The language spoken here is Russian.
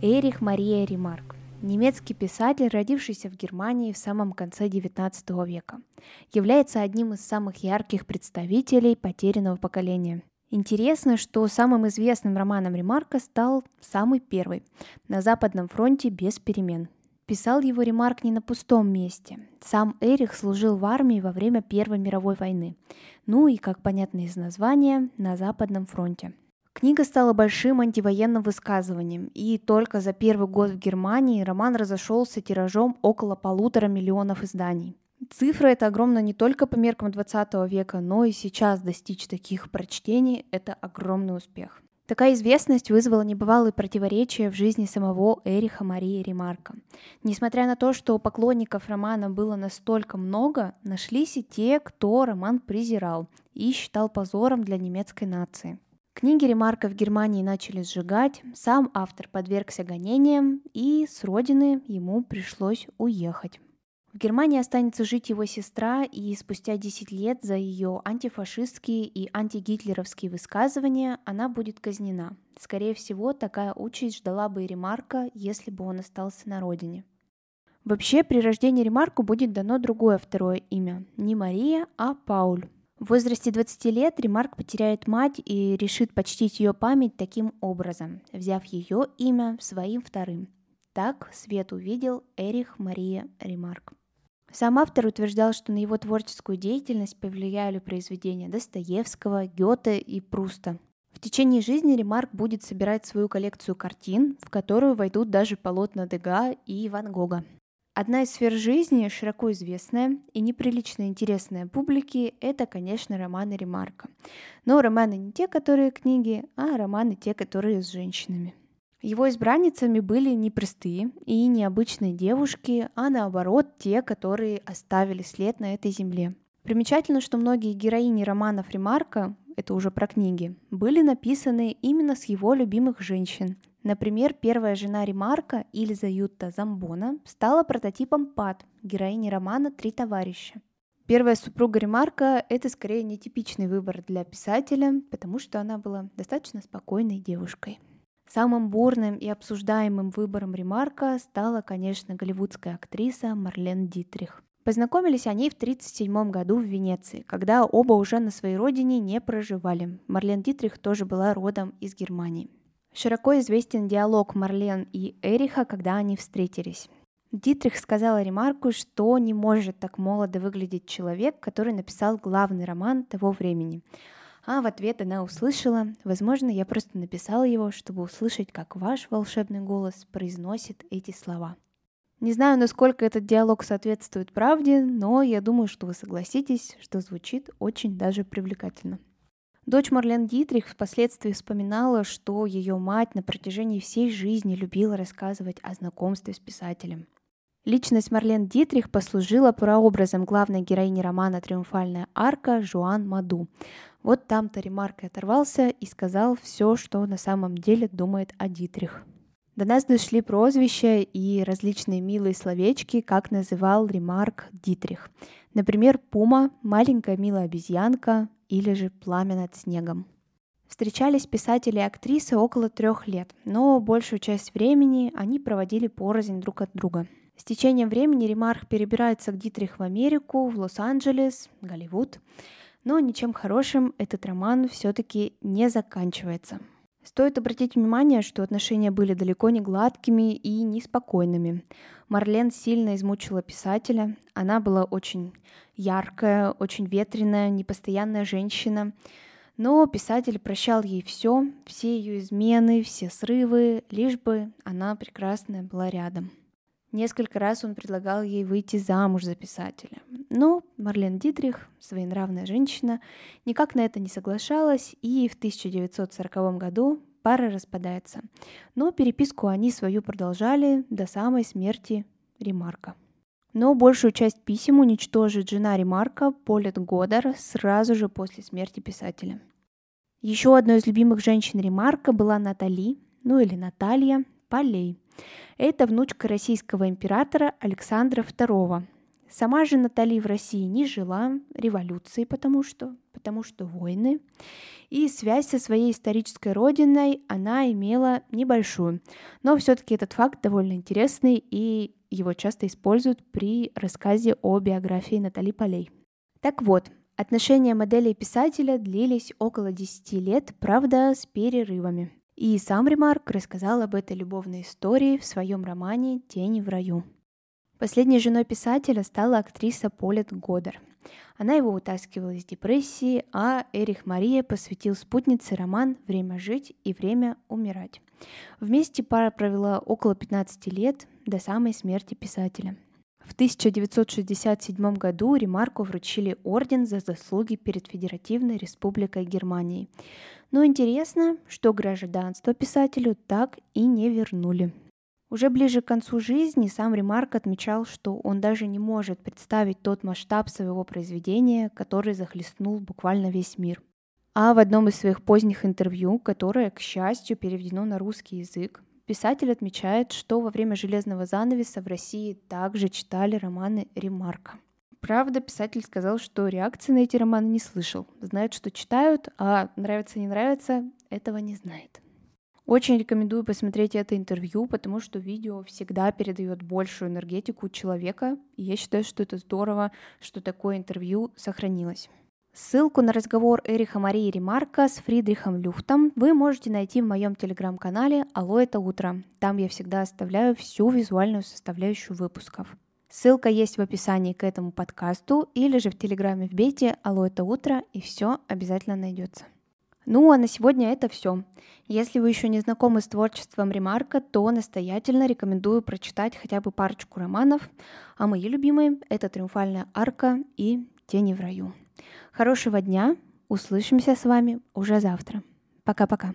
Эрих Мария Ремарк немецкий писатель, родившийся в Германии в самом конце XIX века, является одним из самых ярких представителей потерянного поколения. Интересно, что самым известным романом Ремарка стал самый первый «На Западном фронте без перемен». Писал его Ремарк не на пустом месте. Сам Эрих служил в армии во время Первой мировой войны. Ну и, как понятно из названия, на Западном фронте – Книга стала большим антивоенным высказыванием, и только за первый год в Германии роман разошелся тиражом около полутора миллионов изданий. Цифра эта огромна не только по меркам 20 века, но и сейчас достичь таких прочтений – это огромный успех. Такая известность вызвала небывалые противоречия в жизни самого Эриха Марии Ремарка. Несмотря на то, что поклонников романа было настолько много, нашлись и те, кто роман презирал и считал позором для немецкой нации. Книги Ремарка в Германии начали сжигать, сам автор подвергся гонениям, и с родины ему пришлось уехать. В Германии останется жить его сестра, и спустя 10 лет за ее антифашистские и антигитлеровские высказывания она будет казнена. Скорее всего, такая участь ждала бы и Ремарка, если бы он остался на родине. Вообще, при рождении Ремарку будет дано другое второе имя. Не Мария, а Пауль. В возрасте 20 лет Ремарк потеряет мать и решит почтить ее память таким образом, взяв ее имя своим вторым. Так свет увидел Эрих Мария Ремарк. Сам автор утверждал, что на его творческую деятельность повлияли произведения Достоевского, Гёте и Пруста. В течение жизни Ремарк будет собирать свою коллекцию картин, в которую войдут даже полотна Дега и Ван Гога. Одна из сфер жизни, широко известная и неприлично интересная публике, это, конечно, романы Ремарка. Но романы не те, которые книги, а романы те, которые с женщинами. Его избранницами были не простые и необычные девушки, а наоборот те, которые оставили след на этой земле. Примечательно, что многие героини романов Ремарка, это уже про книги, были написаны именно с его любимых женщин, Например, первая жена Ремарка, Ильза Ютта Замбона, стала прототипом Пат, героини романа «Три товарища». Первая супруга Ремарка – это скорее нетипичный выбор для писателя, потому что она была достаточно спокойной девушкой. Самым бурным и обсуждаемым выбором Ремарка стала, конечно, голливудская актриса Марлен Дитрих. Познакомились они в 1937 году в Венеции, когда оба уже на своей родине не проживали. Марлен Дитрих тоже была родом из Германии. Широко известен диалог Марлен и Эриха, когда они встретились. Дитрих сказала Ремарку, что не может так молодо выглядеть человек, который написал главный роман того времени. А в ответ она услышала, возможно, я просто написала его, чтобы услышать, как ваш волшебный голос произносит эти слова. Не знаю, насколько этот диалог соответствует правде, но я думаю, что вы согласитесь, что звучит очень даже привлекательно. Дочь Марлен Дитрих впоследствии вспоминала, что ее мать на протяжении всей жизни любила рассказывать о знакомстве с писателем. Личность Марлен Дитрих послужила прообразом главной героини романа «Триумфальная арка» Жуан Маду. Вот там-то Ремарк оторвался и сказал все, что на самом деле думает о Дитрих. До нас дошли прозвища и различные милые словечки, как называл Ремарк Дитрих. Например, Пума, маленькая милая обезьянка, или же «Пламя над снегом». Встречались писатели и актрисы около трех лет, но большую часть времени они проводили порознь друг от друга. С течением времени Ремарх перебирается к Дитрих в Америку, в Лос-Анджелес, Голливуд, но ничем хорошим этот роман все-таки не заканчивается. Стоит обратить внимание, что отношения были далеко не гладкими и неспокойными. Марлен сильно измучила писателя. Она была очень яркая, очень ветреная, непостоянная женщина. Но писатель прощал ей все, все ее измены, все срывы, лишь бы она прекрасная была рядом. Несколько раз он предлагал ей выйти замуж за писателя. Но Марлен Дитрих, своенравная женщина, никак на это не соглашалась и в 1940 году пара распадается. Но переписку они свою продолжали до самой смерти Ремарка. Но большую часть писем уничтожит жена Ремарка, Полет Годар, сразу же после смерти писателя. Еще одной из любимых женщин Ремарка была Натали, ну или Наталья, Полей. Это внучка российского императора Александра II. Сама же Натали в России не жила, революции, потому что, потому что войны. И связь со своей исторической родиной она имела небольшую. Но все-таки этот факт довольно интересный, и его часто используют при рассказе о биографии Натали Полей. Так вот, отношения модели и писателя длились около 10 лет, правда, с перерывами. И сам Ремарк рассказал об этой любовной истории в своем романе «Тени в раю». Последней женой писателя стала актриса Полет Годар. Она его утаскивала из депрессии, а Эрих Мария посвятил спутнице роман «Время жить и время умирать». Вместе пара провела около 15 лет до самой смерти писателя. В 1967 году Ремарку вручили орден за заслуги перед Федеративной Республикой Германии. Но интересно, что гражданство писателю так и не вернули. Уже ближе к концу жизни сам Ремарк отмечал, что он даже не может представить тот масштаб своего произведения, который захлестнул буквально весь мир. А в одном из своих поздних интервью, которое, к счастью, переведено на русский язык, писатель отмечает, что во время «Железного занавеса» в России также читали романы Ремарка. Правда, писатель сказал, что реакции на эти романы не слышал. Знает, что читают, а нравится, не нравится, этого не знает. Очень рекомендую посмотреть это интервью, потому что видео всегда передает большую энергетику человека, и я считаю, что это здорово, что такое интервью сохранилось. Ссылку на разговор Эриха Марии Ремарка с Фридрихом Люфтом вы можете найти в моем телеграм-канале «Алло, это утро». Там я всегда оставляю всю визуальную составляющую выпусков. Ссылка есть в описании к этому подкасту или же в Телеграме вбейте «Алло, это утро» и все обязательно найдется. Ну а на сегодня это все. Если вы еще не знакомы с творчеством Ремарка, то настоятельно рекомендую прочитать хотя бы парочку романов, а мои любимые — это «Триумфальная арка» и «Тени в раю». Хорошего дня, услышимся с вами уже завтра. Пока-пока.